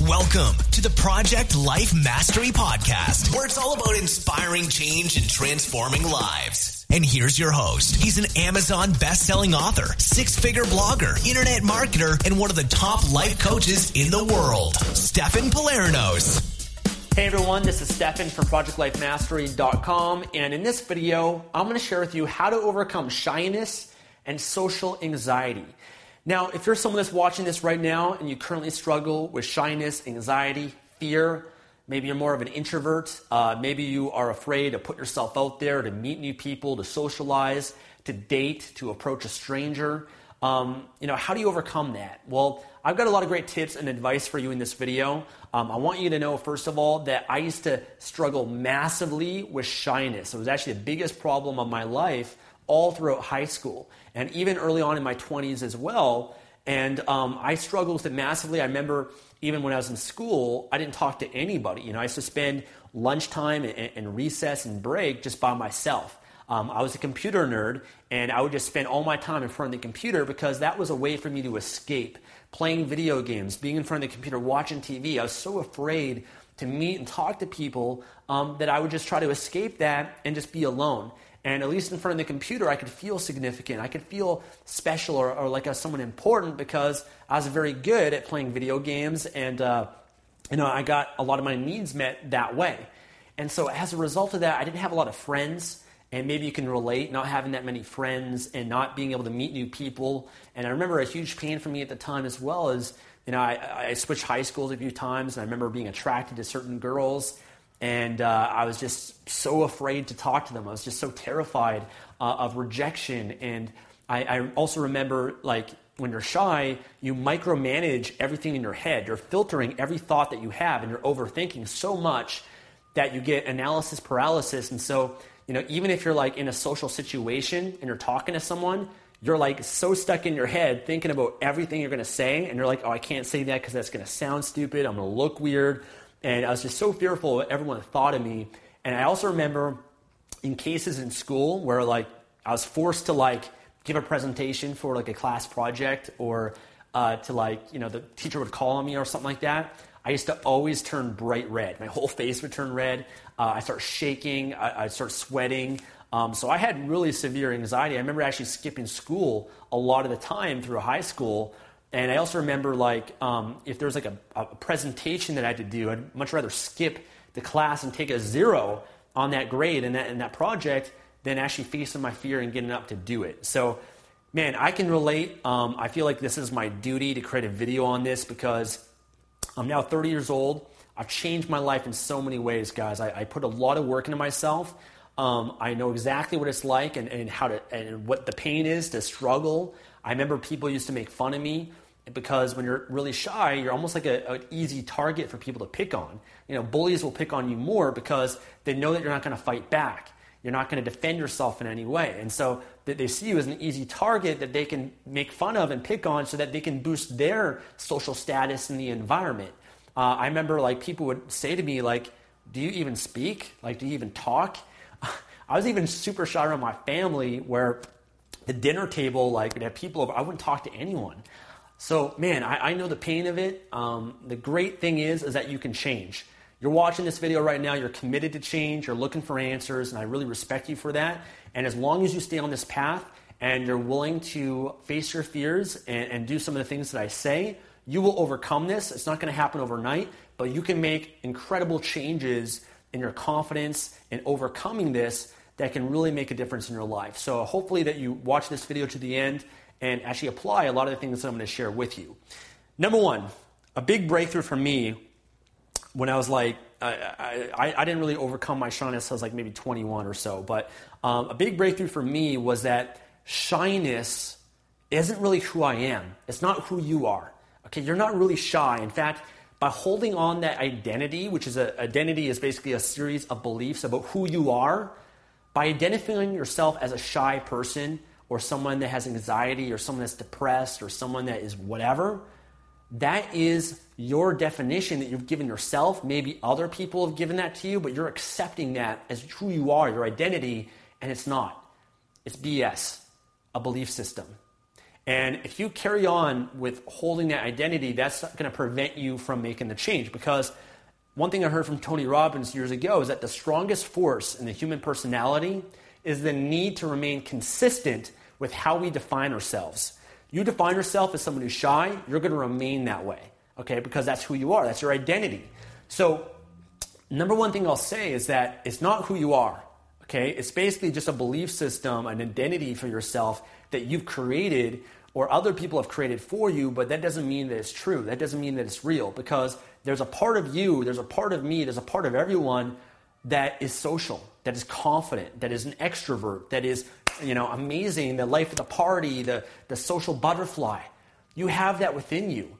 Welcome to the Project Life Mastery Podcast, where it's all about inspiring change and transforming lives. And here's your host. He's an Amazon best-selling author, six-figure blogger, internet marketer, and one of the top life coaches in the world, Stefan Palernos. Hey everyone, this is Stefan from ProjectLifeMastery.com, and in this video, I'm going to share with you how to overcome shyness and social anxiety. Now, if you're someone that's watching this right now and you currently struggle with shyness, anxiety, fear, maybe you're more of an introvert, uh, maybe you are afraid to put yourself out there, to meet new people, to socialize, to date, to approach a stranger. Um, you know, how do you overcome that? Well, I've got a lot of great tips and advice for you in this video. Um, I want you to know, first of all, that I used to struggle massively with shyness. It was actually the biggest problem of my life all throughout high school and even early on in my 20s as well. And um, I struggled with it massively. I remember even when I was in school, I didn't talk to anybody. You know, I used to spend lunchtime and, and recess and break just by myself. Um, I was a computer nerd, and I would just spend all my time in front of the computer because that was a way for me to escape. Playing video games, being in front of the computer, watching TV. I was so afraid to meet and talk to people um, that I would just try to escape that and just be alone. And at least in front of the computer, I could feel significant. I could feel special or, or like I was someone important because I was very good at playing video games and, uh, you know, I got a lot of my needs met that way. And so as a result of that, I didn't have a lot of friends. And maybe you can relate not having that many friends and not being able to meet new people. And I remember a huge pain for me at the time as well is, you know, I, I switched high schools a few times and I remember being attracted to certain girls and uh, I was just so afraid to talk to them. I was just so terrified uh, of rejection. And I, I, also remember, like, when you're shy, you micromanage everything in your head. You're filtering every thought that you have, and you're overthinking so much that you get analysis paralysis. And so, you know, even if you're like in a social situation and you're talking to someone, you're like so stuck in your head thinking about everything you're going to say, and you're like, oh, I can't say that because that's going to sound stupid. I'm going to look weird. And I was just so fearful of what everyone thought of me. And I also remember in cases in school where like I was forced to like give a presentation for like a class project or uh, to like, you know, the teacher would call on me or something like that. I used to always turn bright red. My whole face would turn red. Uh, I start shaking. I, I start sweating. Um, so I had really severe anxiety. I remember actually skipping school a lot of the time through high school and I also remember like um, if there was like a, a, presentation that I had to do, I'd much rather skip the class and take a zero on that grade and that, and that project than actually facing my fear and getting up to do it. So, man, I can relate. Um, I feel like this is my duty to create a video on this because I'm now 30 years old. I've changed my life in so many ways, guys. I, I put a lot of work into myself. Um, I know exactly what it's like and, and how to and what the pain is to struggle. I remember people used to make fun of me because when you're really shy, you're almost like an easy target for people to pick on. You know, bullies will pick on you more because they know that you're not going to fight back. You're not going to defend yourself in any way. And so they see you as an easy target that they can make fun of and pick on so that they can boost their social status in the environment. Uh, I remember like people would say to me like, do you even speak? Like, do you even talk? I was even super shy around my family where the dinner table, like, would have people over. I wouldn't talk to anyone. So, man, I, I know the pain of it. Um, the great thing is, is that you can change. You're watching this video right now, you're committed to change, you're looking for answers, and I really respect you for that. And as long as you stay on this path and you're willing to face your fears and, and do some of the things that I say, you will overcome this. It's not going to happen overnight, but you can make incredible changes in your confidence in overcoming this that can really make a difference in your life. So, hopefully, that you watch this video to the end and actually apply a lot of the things that I'm going to share with you. Number one, a big breakthrough for me when I was like, I, I, I didn't really overcome my shyness. I was like maybe 21 or so. But um, a big breakthrough for me was that shyness isn't really who I am. It's not who you are. Okay, you're not really shy. In fact, by holding on that identity, which is a identity is basically a series of beliefs about who you are, by identifying yourself as a shy person or someone that has anxiety or someone that's depressed or someone that is whatever, that is your definition that you've given yourself. Maybe other people have given that to you, but you're accepting that as who you are, your identity, and it's not. It's BS, a belief system. And if you carry on with holding that identity, that's going to prevent you from making the change. Because one thing I heard from Tony Robbins years ago is that the strongest force in the human personality is the need to remain consistent with how we define ourselves. You define yourself as someone who's shy, you're going to remain that way, okay? Because that's who you are, that's your identity. So, number one thing I'll say is that it's not who you are, okay? It's basically just a belief system, an identity for yourself that you've created or other people have created for you, but that doesn't mean that it's true. That doesn't mean that it's real because there's a part of you, there's a part of me, there's a part of everyone that is social, that is confident, that is an extrovert, that is, you know, amazing, the life of the party, the, the social butterfly. You have that within you,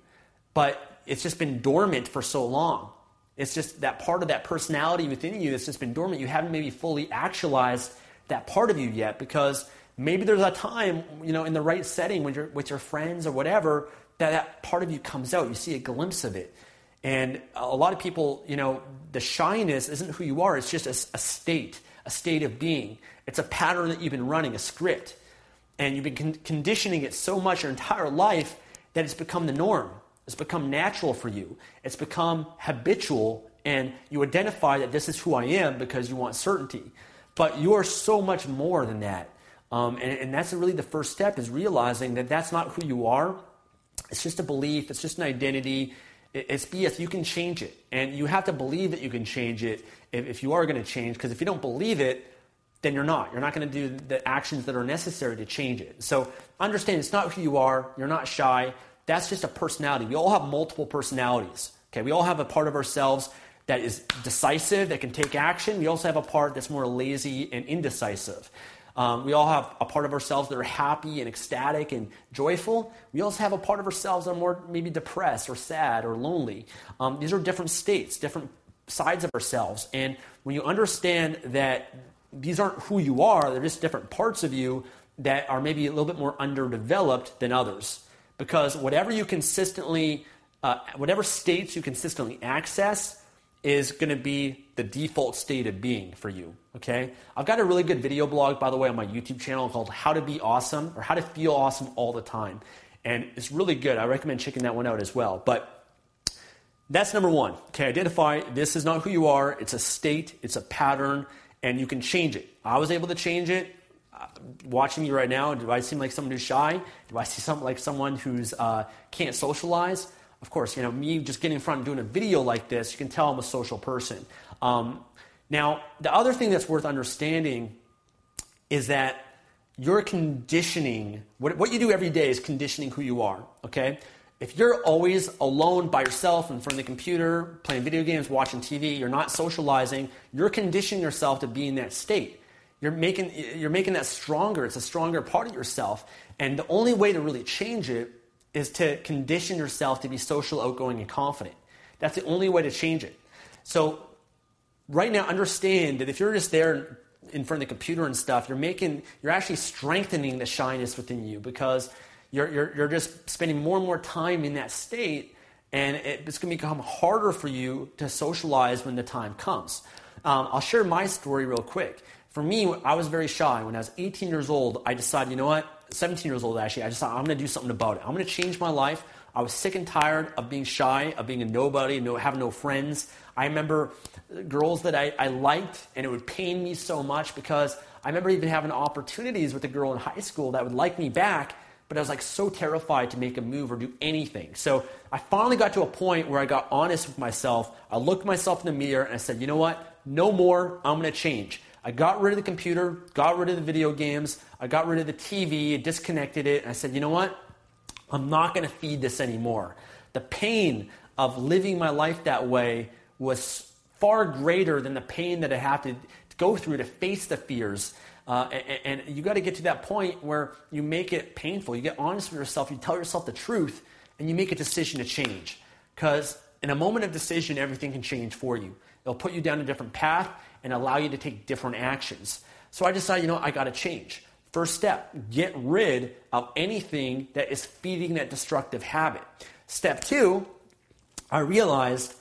but it's just been dormant for so long. It's just that part of that personality within you that's just been dormant. You haven't maybe fully actualized that part of you yet because maybe there's a time, you know, in the right setting when you're with your friends or whatever, that that part of you comes out. You see a glimpse of it. And a lot of people, you know, the shyness isn't who you are, it's just a, a state, a state of being. It's a pattern that you've been running, a script. And you've been con- conditioning it so much your entire life that it's become the norm. It's become natural for you. It's become habitual, and you identify that this is who I am because you want certainty. But you are so much more than that. Um, and, and that's really the first step is realizing that that's not who you are. It's just a belief, it's just an identity, it's BS. You can change it. And you have to believe that you can change it if, if you are going to change. Because if you don't believe it, then you're not. You're not going to do the actions that are necessary to change it. So understand it's not who you are. You're not shy. That's just a personality. We all have multiple personalities. Okay, we all have a part of ourselves that is decisive, that can take action. We also have a part that's more lazy and indecisive. Um, we all have a part of ourselves that are happy and ecstatic and joyful. We also have a part of ourselves that are more maybe depressed or sad or lonely. Um, these are different states, different sides of ourselves. And when you understand that these aren't who you are, they're just different parts of you that are maybe a little bit more underdeveloped than others. Because whatever you consistently, uh, whatever states you consistently access, is going to be the default state of being for you. Okay? I've got a really good video blog, by the way, on my YouTube channel called How to Be Awesome or How to Feel Awesome All the Time. And it's really good. I recommend checking that one out as well. But that's number one. Okay, identify this is not who you are, it's a state, it's a pattern, and you can change it. I was able to change it. Uh, watching you right now, do I seem like someone who's shy? Do I see something like someone who's uh, can't socialize? Of course, you know, me just getting in front and doing a video like this, you can tell I'm a social person. Um, now, the other thing that's worth understanding is that your conditioning, what, what you do every day is conditioning who you are, okay? If you're always alone by yourself in front of the computer, playing video games, watching TV, you're not socializing, you're conditioning yourself to be in that state. You're making, you're making that stronger. It's a stronger part of yourself. And the only way to really change it is to condition yourself to be social, outgoing, and confident. That's the only way to change it. So, right now, understand that if you're just there in front of the computer and stuff, you're making, you're actually strengthening the shyness within you because you're, you're, you're just spending more and more time in that state, and it, it's going to become harder for you to socialize when the time comes. Um, I'll share my story real quick. For me, I was very shy. When I was 18 years old, I decided, you know what? 17 years old actually, I just thought I'm going to do something about it. I'm going to change my life. I was sick and tired of being shy, of being a nobody, no, having no friends. I remember girls that I, I liked, and it would pain me so much because I remember even having opportunities with a girl in high school that would like me back, but I was like so terrified to make a move or do anything. So I finally got to a point where I got honest with myself. I looked myself in the mirror and I said, you know what? No more. I'm going to change. I got rid of the computer, got rid of the video games, I got rid of the TV, disconnected it, and I said, you know what? I'm not going to feed this anymore. The pain of living my life that way was far greater than the pain that I have to go through to face the fears. Uh, and, and you got to get to that point where you make it painful. You get honest with yourself, you tell yourself the truth, and you make a decision to change. Because in a moment of decision, everything can change for you. It'll put you down a different path and allow you to take different actions. So I decided, you know, I got to change. First step, get rid of anything that is feeding that destructive habit. Step two, I realized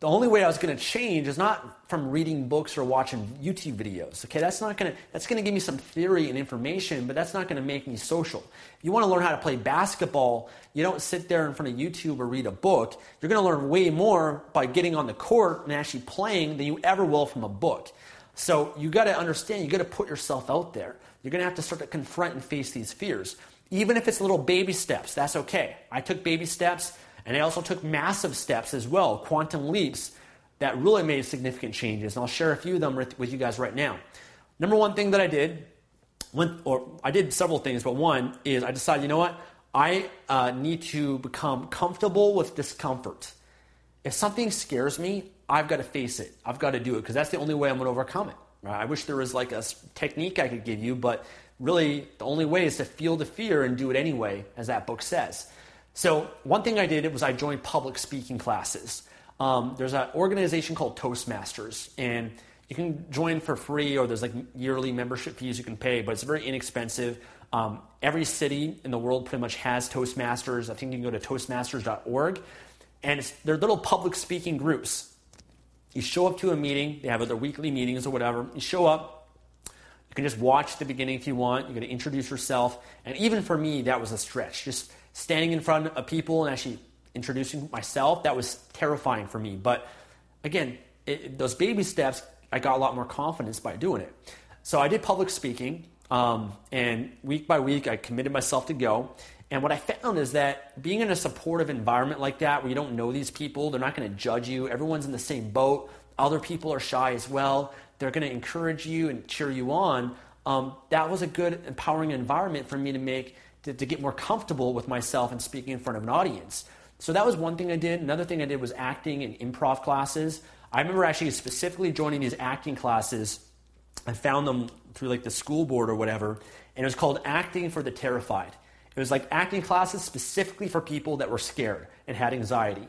the only way I was going to change is not from reading books or watching YouTube videos. Okay, that's not going to that's going to give me some theory and information, but that's not going to make me social. If you want to learn how to play basketball, you don't sit there in front of YouTube or read a book. You're going to learn way more by getting on the court and actually playing than you ever will from a book. So you got to understand, you got to put yourself out there. You're going to have to start to confront and face these fears. Even if it's little baby steps, that's okay. I took baby steps. And I also took massive steps as well, quantum leaps that really made significant changes. And I'll share a few of them with, you guys right now. Number one thing that I did, went, or I did several things, but one is I decided, you know what? I uh, need to become comfortable with discomfort. If something scares me, I've got to face it. I've got to do it because that's the only way I'm going to overcome it. Right? I wish there was like a technique I could give you, but really the only way is to feel the fear and do it anyway, as that book says. So one thing I did was I joined public speaking classes. Um, there's an organization called Toastmasters, and you can join for free, or there's like yearly membership fees you can pay, but it's very inexpensive. Um, every city in the world pretty much has Toastmasters. I think you can go to toastmasters.org, and they're little public speaking groups. You show up to a meeting, they have their weekly meetings or whatever. You show up, you can just watch the beginning if you want. Going to introduce yourself, and even for me, that was a stretch. Just standing in front of people and actually introducing myself, that was terrifying for me. But again, it, those baby steps, I got a lot more confidence by doing it. So I did public speaking, um, and week by week, I committed myself to go. And what I found is that being in a supportive environment like that, where you don't know these people, they're not going to judge you, everyone's in the same boat, other people are shy as well, they're going to encourage you and cheer you on. Um, that was a good, empowering environment for me to make to, to get more comfortable with myself and speaking in front of an audience. So that was one thing I did. Another thing I did was acting and improv classes. I remember actually specifically joining these acting classes. I found them through like the school board or whatever, and it was called Acting for the Terrified. It was like acting classes specifically for people that were scared and had anxiety.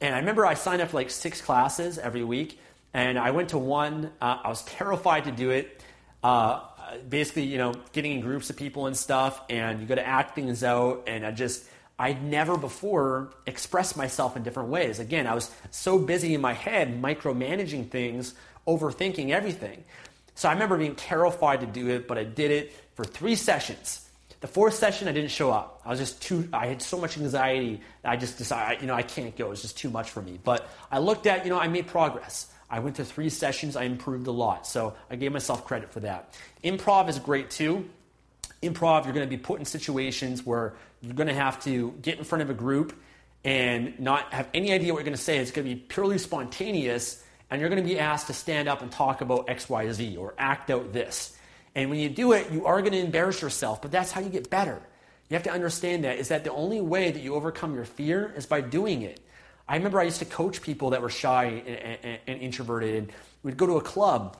And I remember I signed up for like six classes every week, and I went to one. Uh, I was terrified to do it. Uh, basically, you know, getting in groups of people and stuff, and you got to act things out. And I just, I'd never before expressed myself in different ways. Again, I was so busy in my head micromanaging things, overthinking everything. So I remember being terrified to do it, but I did it for three sessions. The fourth session, I didn't show up. I was just too, I had so much anxiety. I just decided, you know, I can't go. It's just too much for me. But I looked at, you know, I made progress. I went to three sessions, I improved a lot. So I gave myself credit for that. Improv is great too. Improv, you're going to be put in situations where you're going to have to get in front of a group and not have any idea what you're going to say. It's going to be purely spontaneous, and you're going to be asked to stand up and talk about XYZ or act out this. And when you do it, you are going to embarrass yourself, but that's how you get better. You have to understand that is that the only way that you overcome your fear is by doing it. I remember I used to coach people that were shy and, and, and introverted. We'd go to a club,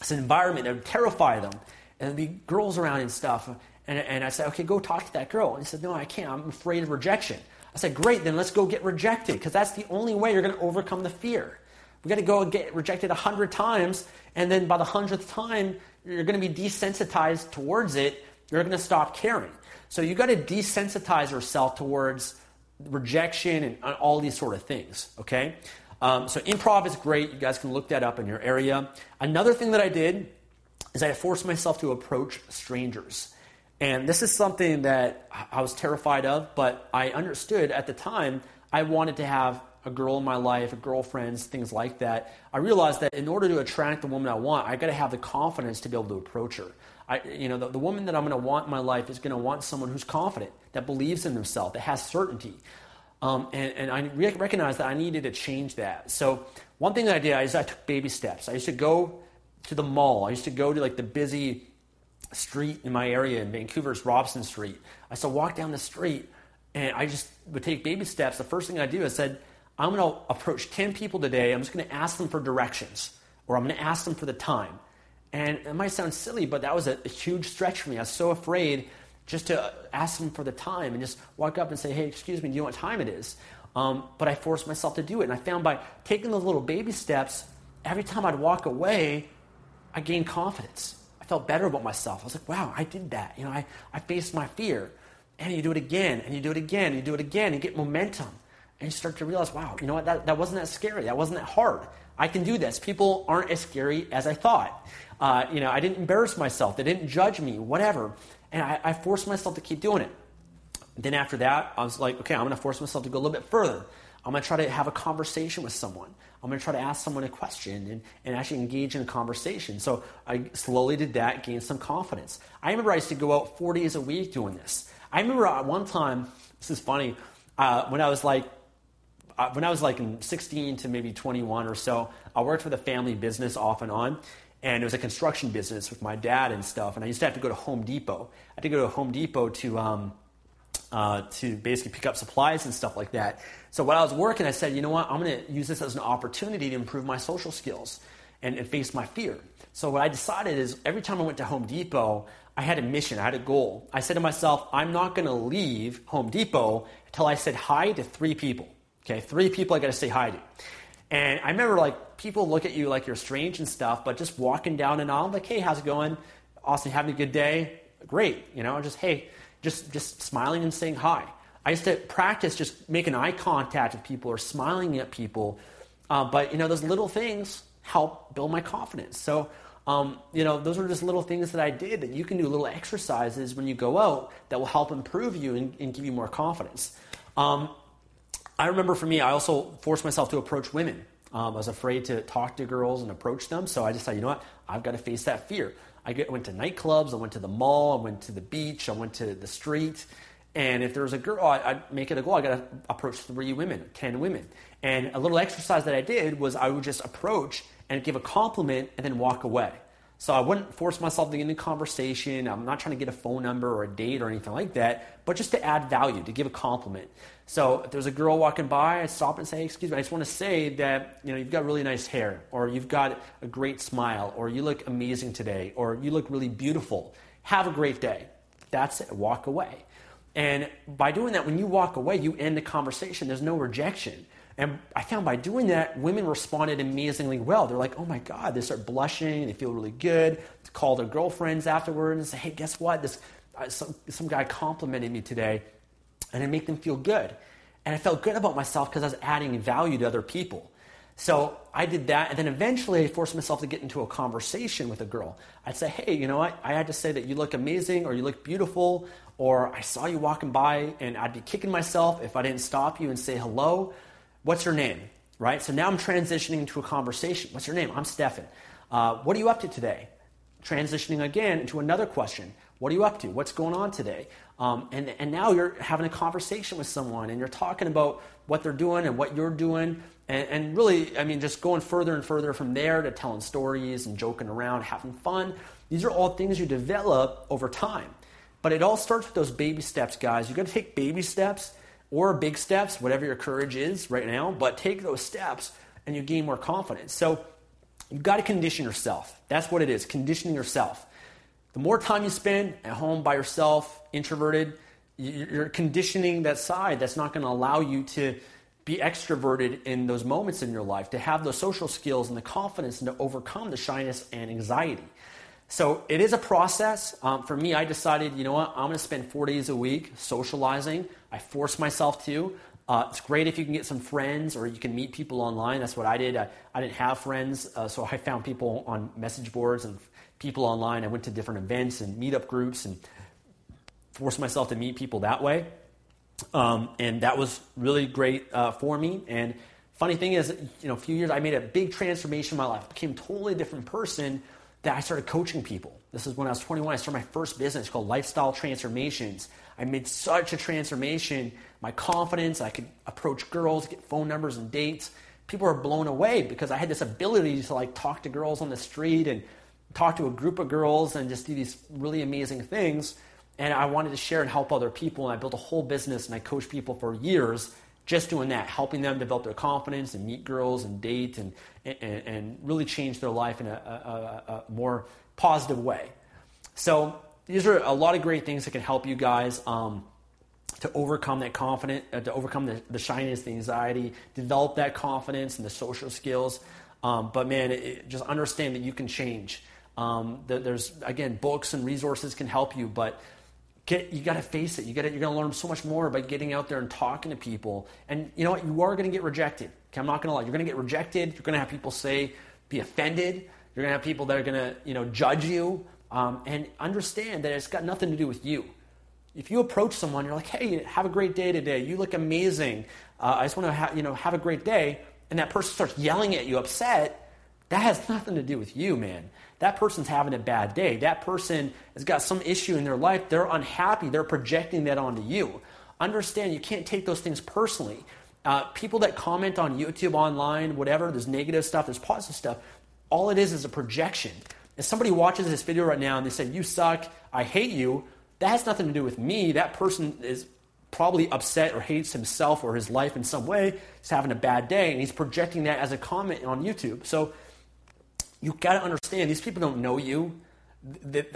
it's an environment that would terrify them. And there'd be girls around and stuff. And, and I said, okay, go talk to that girl. And he said, no, I can't. I'm afraid of rejection. I said, great, then let's go get rejected because that's the only way you're going to overcome the fear. We got to go and get rejected a hundred times, and then by the hundredth time, you're going to be desensitized towards it. You're going to stop caring. So you got to desensitize yourself towards rejection and all these sort of things, okay? Um, so improv is great. You guys can look that up in your area. Another thing that I did is I forced myself to approach strangers. And this is something that I was terrified of, but I understood at the time I wanted to have a girl in my life, a girlfriends, things like that. I realized that in order to attract the woman I want, I got to have the confidence to be able to approach her. I, you know, the, the woman that I'm going to want in my life is going to want someone who's confident, that believes in themselves, that has certainty. Um, and, and, I re- recognized that I needed to change that. So one thing that I did is I took baby steps. I used to go to the mall. I used to go to like the busy street in my area in Vancouver's Robson Street. I used to walk down the street and I just would take baby steps. The first thing I do is said, I'm going to approach 10 people today. I'm just going to ask them for directions or I'm going to ask them for the time. And it might sound silly, but that was a, a, huge stretch for me. I was so afraid just to ask them for the time and just walk up and say, hey, excuse me, do you know what time it is? Um, but I forced myself to do it. And I found by taking those little baby steps, every time I'd walk away, I gained confidence. I felt better about myself. I was like, wow, I did that. You know, I, I faced my fear. And you do it again, and you do it again, and you do it again, and you get momentum. And you start to realize, wow, you know what, that, that wasn't that scary. That wasn't that hard. I can do this. People aren't as scary as I thought. Uh, you know, I didn't embarrass myself. They didn't judge me, whatever. And I, I forced myself to keep doing it. Then after that, I was like, okay, I'm going to force myself to go a little bit further. I'm going to try to have a conversation with someone. I'm going to try to ask someone a question and, and actually engage in a conversation. So I slowly did that, gained some confidence. I remember I used to go out four days a week doing this. I remember at one time, this is funny, uh, when I was like, uh, when I was like 16 to maybe 21 or so, I worked for the family business off and on. And it was a construction business with my dad and stuff. And I used to have to go to Home Depot. I had to go to Home Depot to um, uh, to basically pick up supplies and stuff like that. So while I was working, I said, you know what, I'm going to use this as an opportunity to improve my social skills and, and face my fear. So what I decided is every time I went to Home Depot, I had a mission, I had a goal. I said to myself, I'm not going to leave Home Depot until I said hi to three people. Okay, three people I got to say hi to. And I remember like people look at you like you're strange and stuff, but just walking down an aisle, like, hey, how's it going? Austin, having a good day? Great, you know, just hey, just, just smiling and saying hi. I used to practice just making eye contact with people or smiling at people. Uh, but, you know, those little things help build my confidence. So, um, you know, those are just little things that I did that you can do little exercises when you go out that will help improve you and, and give you more confidence. Um, I remember for me, I also forced myself to approach women. Um, I was afraid to talk to girls and approach them, so I decided, you know what, I've got to face that fear. I get, went to nightclubs, I went to the mall, I went to the beach, I went to the street. And if there was a girl, I, would make it a goal. I got to approach three women, 10 women. And a little exercise that I did was I would just approach and give a compliment and then walk away. So I wouldn't force myself to get into conversation. I'm not trying to get a phone number or a date or anything like that, but just to add value, to give a compliment. So if there's a girl walking by, I stop and say, "Excuse me, I just want to say that you know you've got really nice hair, or you've got a great smile, or you look amazing today, or you look really beautiful. Have a great day." That's it. Walk away. And by doing that, when you walk away, you end the conversation. There's no rejection. And I found by doing that, women responded amazingly well. They're like, oh my God, they start blushing, they feel really good, they call their girlfriends afterwards and say, hey, guess what? This, uh, some, some guy complimented me today, and it made them feel good. And I felt good about myself because I was adding value to other people. So I did that, and then eventually I forced myself to get into a conversation with a girl. I'd say, hey, you know what? I had to say that you look amazing, or you look beautiful, or I saw you walking by, and I'd be kicking myself if I didn't stop you and say hello. What's your name? Right? So now I'm transitioning into a conversation. What's your name? I'm Stefan. Uh, what are you up to today? Transitioning again into another question. What are you up to? What's going on today? Um, and, and now you're having a conversation with someone and you're talking about what they're doing and what you're doing. And, and really, I mean, just going further and further from there to telling stories and joking around, having fun. These are all things you develop over time. But it all starts with those baby steps, guys. You got to take baby steps or big steps, whatever your courage is right now, but take those steps and you gain more confidence. So you've got to condition yourself. That's what it is, conditioning yourself. The more time you spend at home by yourself, introverted, you're conditioning that side that's not going to allow you to be extroverted in those moments in your life, to have those social skills and the confidence and to overcome the shyness and anxiety. So it is a process. Um, for me, I decided, you know what, I'm going to spend four days a week socializing. I force myself to. Uh, it's great if you can get some friends or you can meet people online. That's what I did. I, I didn't have friends, uh, so I found people on message boards and people online. I went to different events and meetup groups and forced myself to meet people that way. Um, and that was really great uh, for me. And funny thing is, you know, a few years I made a big transformation in my life. Became a totally different person that I started coaching people. This is when I was 21. I started my first business called Lifestyle Transformations. I made such a transformation. My confidence, I could approach girls, get phone numbers and dates. People were blown away because I had this ability to like talk to girls on the street and talk to a group of girls and just do these really amazing things. And I wanted to share and help other people. And I built a whole business and I coached people for years just doing that, helping them develop their confidence and meet girls and date and, and, and really change their life in a, a, a, more positive way. So these are a lot of great things that can help you guys. Um, to overcome that confidence, uh, to overcome the, the shyness, the anxiety, develop that confidence and the social skills. Um, but man, it, just understand that you can change. Um, there's again, books and resources can help you, but get, you got to face it. You got you're going to learn so much more by getting out there and talking to people. And you know what? You are going to get rejected. Okay, I'm not going to lie. You're going to get rejected. You're going to have people say, be offended. You're going to have people that are going to, you know, judge you. Um, and understand that it's got nothing to do with you. If you approach someone, you're like, "Hey, have a great day today. You look amazing. Uh, I just want to, ha- you know, have a great day." And that person starts yelling at you, upset. That has nothing to do with you, man. That person's having a bad day. That person has got some issue in their life. They're unhappy. They're projecting that onto you. Understand, you can't take those things personally. Uh, people that comment on YouTube, online, whatever, there's negative stuff, there's positive stuff. All it is is a projection. If somebody watches this video right now and they say, You suck, I hate you, that has nothing to do with me. That person is probably upset or hates himself or his life in some way. He's having a bad day and he's projecting that as a comment on YouTube. So you got to understand these people don't know you.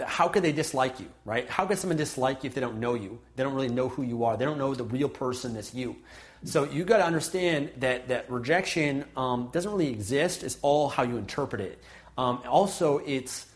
How could they dislike you, right? How could someone dislike you if they don't know you? They don't really know who you are. They don't know the real person that's you. So you got to understand that that rejection um, doesn't really exist. It's all how you interpret it. Um, also, it's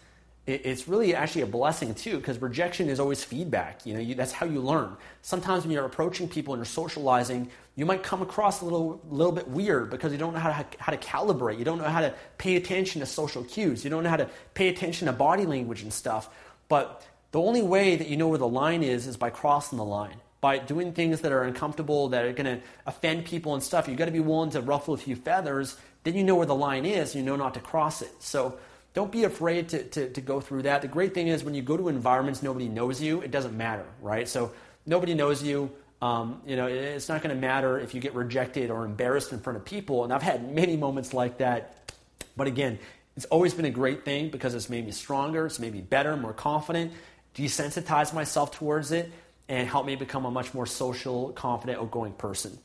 it's really actually a blessing too because rejection is always feedback you know you, that's how you learn sometimes when you're approaching people and you're socializing you might come across a little, little bit weird because you don't know how to, how to calibrate you don't know how to pay attention to social cues you don't know how to pay attention to body language and stuff but the only way that you know where the line is is by crossing the line by doing things that are uncomfortable that are going to offend people and stuff you've got to be willing to ruffle a few feathers then you know where the line is and you know not to cross it. So don't be afraid to, to, to, go through that. The great thing is when you go to environments nobody knows you, it doesn't matter, right? So nobody knows you. Um, you know, it's not going to matter if you get rejected or embarrassed in front of people. And I've had many moments like that. But again, it's always been a great thing because it's made me stronger, it's made me better, more confident, desensitize myself towards it, and help me become a much more social, confident, outgoing person.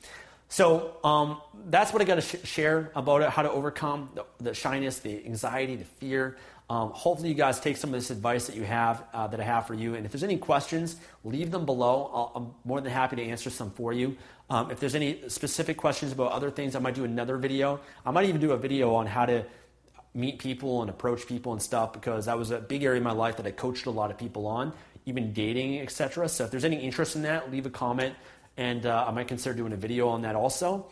So um, that's what I got to sh- share about it, how to overcome the, the shyness, the anxiety, the fear. Um, hopefully, you guys take some of this advice that you have uh, that I have for you. And if there's any questions, leave them below. i am more than happy to answer some for you. Um, if there's any specific questions about other things, I might do another video. I might even do a video on how to meet people and approach people and stuff because that was a big area of my life that I coached a lot of people on, even dating, etc. So if there's any interest in that, leave a comment and uh, I might consider doing a video on that also.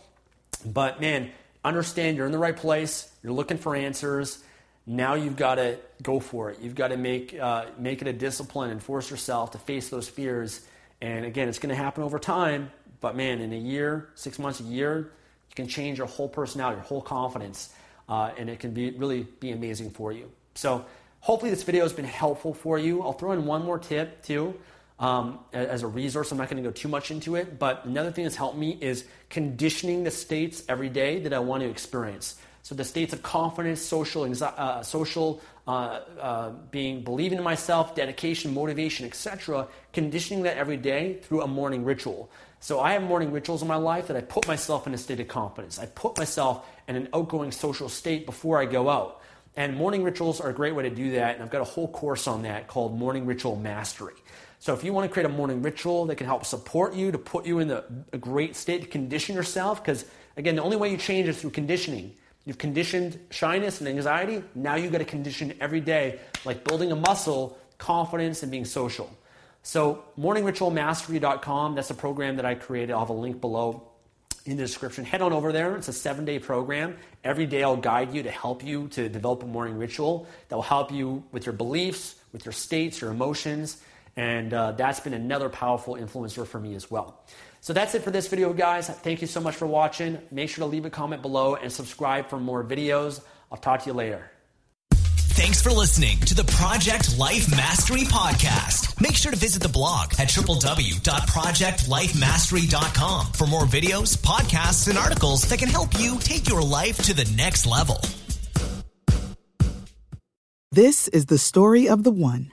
But man, understand you're in the right place. You're looking for answers. Now you've got to go for it. You've got to make uh, make it a discipline and force yourself to face those fears. And again, it's going to happen over time. But man, in a year, six months, a year, you can change your whole personality, your whole confidence, uh, and it can be really be amazing for you. So hopefully this video has been helpful for you. I'll throw in one more tip too um, as a resource. I'm not going to go too much into it, but another thing that's helped me is conditioning the states every day that I want to experience. So the states of confidence, social, uh, social uh, uh, being, believing in myself, dedication, motivation, etc. Conditioning that every day through a morning ritual. So I have morning rituals in my life that I put myself in a state of confidence. I put myself in an outgoing social state before I go out. And morning rituals are a great way to do that. And I've got a whole course on that called Morning Ritual Mastery. So if you want to create a morning ritual that can help support you to put you in the, a great state to condition yourself, because again, the only way you change is through conditioning. You've conditioned shyness and anxiety. Now you've got to condition every day, like building a muscle, confidence, and being social. So morningritualmastery.com, that's a program that I created. I'll have a link below in the description. Head on over there. It's a seven day program. Every day I'll guide you to help you to develop a morning ritual that will help you with your beliefs, with your states, your emotions, and uh, that's been another powerful influencer for me as well. So that's it for this video, guys. Thank you so much for watching. Make sure to leave a comment below and subscribe for more videos. I'll talk to you later. Thanks for listening to the Project Life Mastery Podcast. Make sure to visit the blog at www.projectlifemastery.com for more videos, podcasts, and articles that can help you take your life to the next level. This is the story of the one.